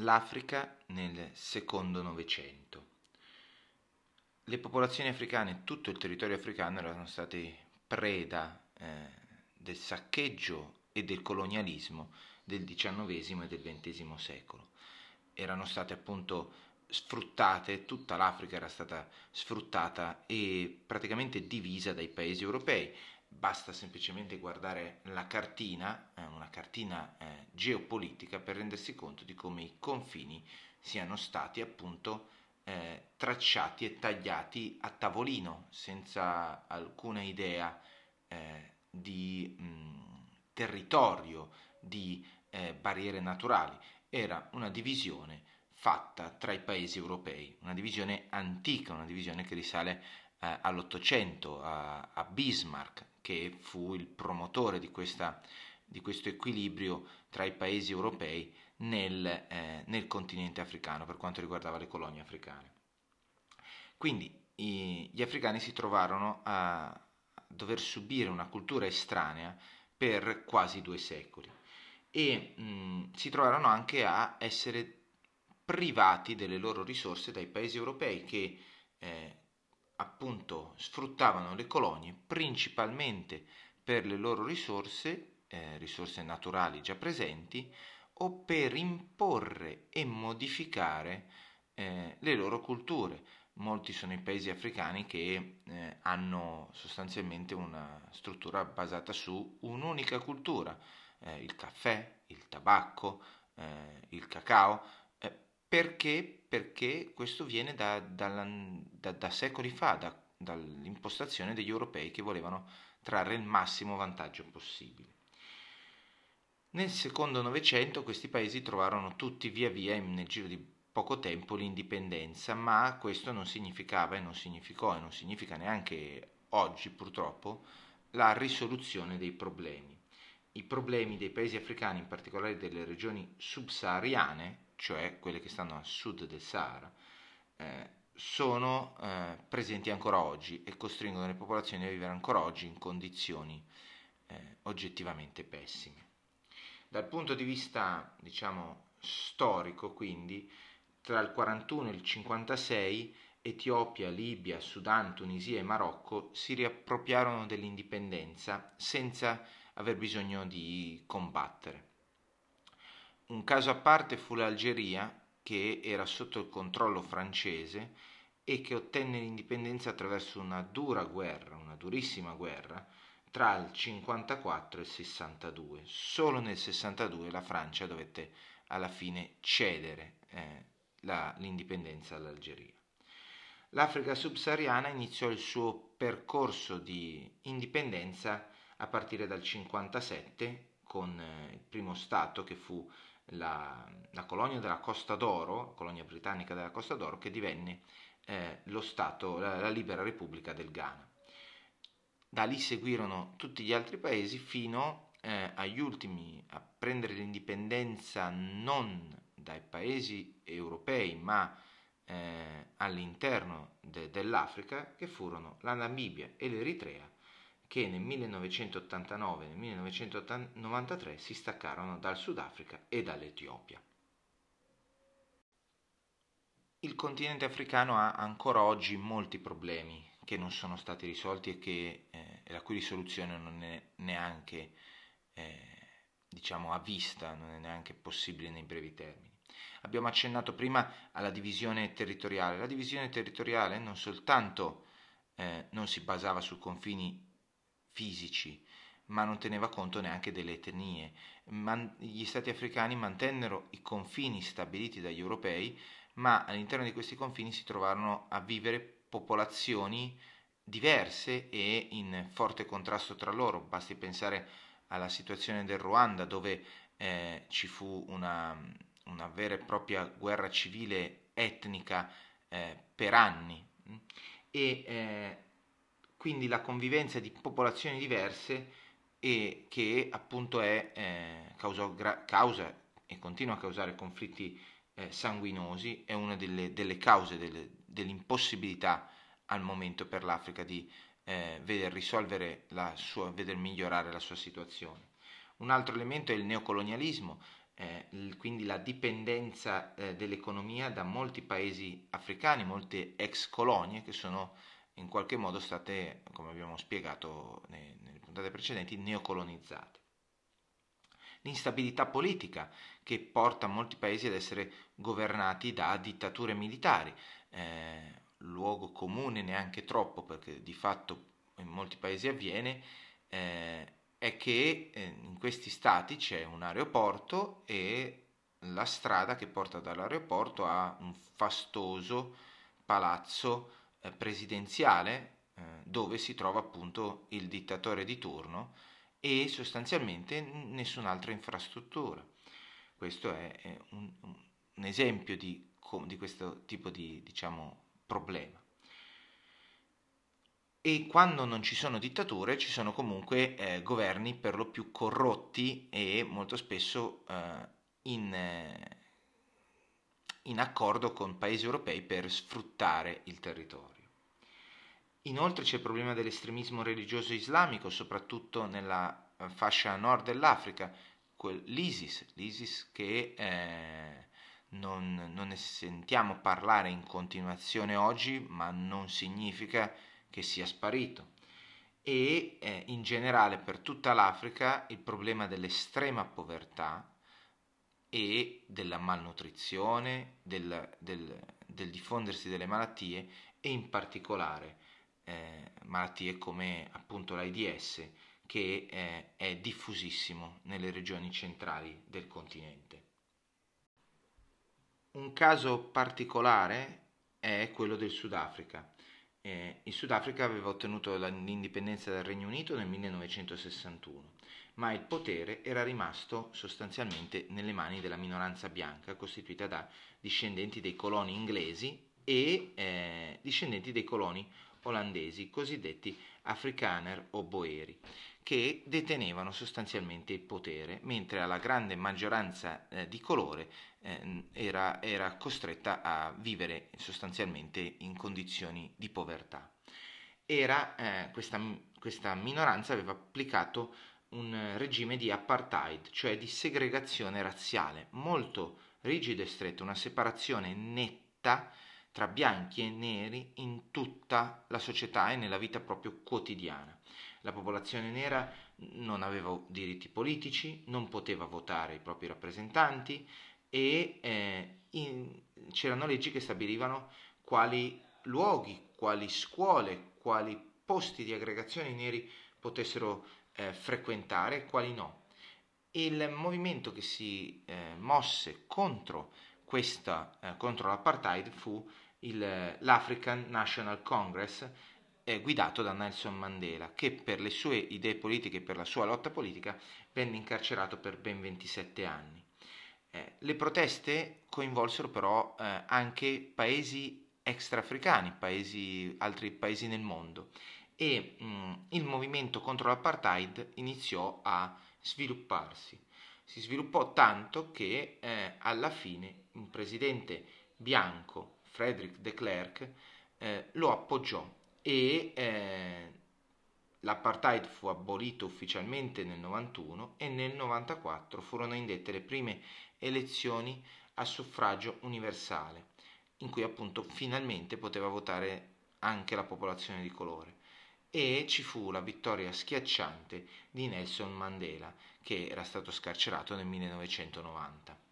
l'Africa nel secondo Novecento. Le popolazioni africane, tutto il territorio africano erano state preda eh, del saccheggio e del colonialismo del XIX e del XX secolo. Erano state appunto sfruttate, tutta l'Africa era stata sfruttata e praticamente divisa dai paesi europei basta semplicemente guardare la cartina, eh, una cartina eh, geopolitica, per rendersi conto di come i confini siano stati appunto eh, tracciati e tagliati a tavolino, senza alcuna idea eh, di mh, territorio, di eh, barriere naturali. Era una divisione fatta tra i paesi europei, una divisione antica, una divisione che risale eh, all'Ottocento, a, a Bismarck, che fu il promotore di, questa, di questo equilibrio tra i paesi europei nel, eh, nel, continente africano per quanto riguardava le colonie africane. Quindi i, gli africani si trovarono a, dover subire una cultura estranea per quasi due secoli e mh, si trovarono anche a essere privati delle loro risorse dai paesi europei che eh, appunto sfruttavano le colonie principalmente per le loro risorse, eh, risorse naturali già presenti, o per imporre e modificare eh, le loro culture. Molti sono i paesi africani che eh, hanno sostanzialmente una struttura basata su un'unica cultura, eh, il caffè, il tabacco, eh, il cacao, perché? Perché questo viene da, da, da, da secoli fa, dall'impostazione degli europei che volevano trarre il massimo vantaggio possibile. Nel secondo Novecento questi paesi trovarono tutti via via nel giro di poco tempo l'indipendenza, ma questo non significava e non significò e non significa neanche oggi purtroppo la risoluzione dei problemi. I problemi dei paesi africani, in particolare delle regioni subsahariane, cioè quelle che stanno a sud del Sahara, eh, sono eh, presenti ancora oggi e costringono le popolazioni a vivere ancora oggi in condizioni eh, oggettivamente pessime. Dal punto di vista, diciamo, storico, quindi, tra il 41 e il 56 Etiopia, Libia, Sudan, Tunisia e Marocco si riappropriarono dell'indipendenza senza aver bisogno di combattere. Un caso a parte fu l'Algeria, che era sotto il controllo francese e che ottenne l'indipendenza attraverso una dura guerra, una durissima guerra, tra il 54 e il 62. Solo nel 62 la Francia dovette alla fine cedere eh, la, l'indipendenza all'Algeria. L'Africa subsahariana iniziò il suo percorso di indipendenza a partire dal 57 con eh, il primo Stato che fu la, la, colonia della Costa d'Oro, colonia britannica della Costa d'Oro, che divenne eh, lo Stato, la, la libera Repubblica del Ghana. Da lì seguirono tutti gli altri paesi fino eh, agli ultimi a prendere l'indipendenza non dai paesi europei ma eh, all'interno de, dell'Africa che furono la Namibia e l'Eritrea che nel 1989 e nel 1993 si staccarono dal Sudafrica e dall'Etiopia. Il continente africano ha ancora oggi molti problemi che non sono stati risolti e, che, eh, la cui risoluzione non è neanche eh, diciamo a vista, non è neanche possibile nei brevi termini. Abbiamo accennato prima alla divisione territoriale. La divisione territoriale non soltanto eh, non si basava su confini fisici, ma non teneva conto neanche delle etnie. Man- gli stati africani mantennero i confini stabiliti dagli europei, ma all'interno di questi confini si trovarono a vivere popolazioni diverse e in forte contrasto tra loro. Basti pensare alla situazione del Ruanda dove eh, ci fu una, una, vera e propria guerra civile etnica eh, per anni e eh, quindi la convivenza di popolazioni diverse e che appunto è, eh, causò, causa e continua a causare conflitti eh, sanguinosi, è una delle, delle cause delle, dell'impossibilità al momento per l'Africa di eh, veder risolvere la sua, veder migliorare la sua situazione. Un altro elemento è il neocolonialismo, eh, quindi la dipendenza eh, dell'economia da molti paesi africani, molte ex colonie che sono in qualche modo state, come abbiamo spiegato nelle puntate precedenti, neocolonizzate. L'instabilità politica che porta molti paesi ad essere governati da dittature militari, eh, luogo comune neanche troppo perché di fatto in molti paesi avviene, eh, è che eh, in questi stati c'è un aeroporto e la strada che porta dall'aeroporto a un fastoso palazzo presidenziale eh, dove si trova appunto il dittatore di turno e sostanzialmente nessun'altra infrastruttura. Questo è un, un, esempio di, di, questo tipo di diciamo, problema e quando non ci sono dittature ci sono comunque eh, governi per lo più corrotti e molto spesso eh, in, eh, in accordo con paesi europei per sfruttare il territorio. Inoltre c'è il problema dell'estremismo religioso islamico, soprattutto nella eh, fascia nord dell'Africa, l'ISIS, l'ISIS che eh, non, non ne sentiamo parlare in continuazione oggi, ma non significa che sia sparito e eh, in generale per tutta l'Africa il problema dell'estrema povertà e della malnutrizione, del, del, del diffondersi delle malattie e in particolare eh, malattie come appunto l'AIDS che eh, è diffusissimo nelle regioni centrali del continente. Un caso particolare è quello del Sudafrica. Eh, il Sudafrica aveva ottenuto l'indipendenza dal Regno Unito nel 1961, ma il potere era rimasto sostanzialmente nelle mani della minoranza bianca costituita da discendenti dei coloni inglesi e eh, discendenti dei coloni olandesi, cosiddetti afrikaner o boeri, che detenevano sostanzialmente il potere, mentre la grande maggioranza eh, di colore eh, era, era costretta a vivere sostanzialmente in condizioni di povertà. Era, eh, questa, questa minoranza aveva applicato un regime di apartheid, cioè di segregazione razziale, molto rigido e stretto, una separazione netta tra bianchi e neri in tutta la società e nella vita proprio quotidiana. La popolazione nera non aveva diritti politici, non poteva votare i propri rappresentanti, e eh, in, c'erano leggi che stabilivano quali luoghi, quali scuole, quali posti di aggregazione i neri potessero eh, frequentare e quali no. Il movimento che si eh, mosse contro, questa, eh, contro l'apartheid fu il, l'African National Congress, eh, guidato da Nelson Mandela, che per le sue idee politiche e per la sua lotta politica venne incarcerato per ben 27 anni. Eh, le proteste coinvolsero però eh, anche paesi extraafricani, paesi, altri paesi nel mondo e mh, mm, il movimento contro l'apartheid iniziò a svilupparsi. Si sviluppò tanto che eh, alla fine un presidente bianco, Frederick de Klerk, eh, lo appoggiò e eh, L'apartheid fu abolito ufficialmente nel 91 e nel 94 furono indette le prime elezioni a suffragio universale, in cui appunto finalmente poteva votare anche la popolazione di colore. E ci fu la vittoria schiacciante di Nelson Mandela, che era stato scarcerato nel 1990.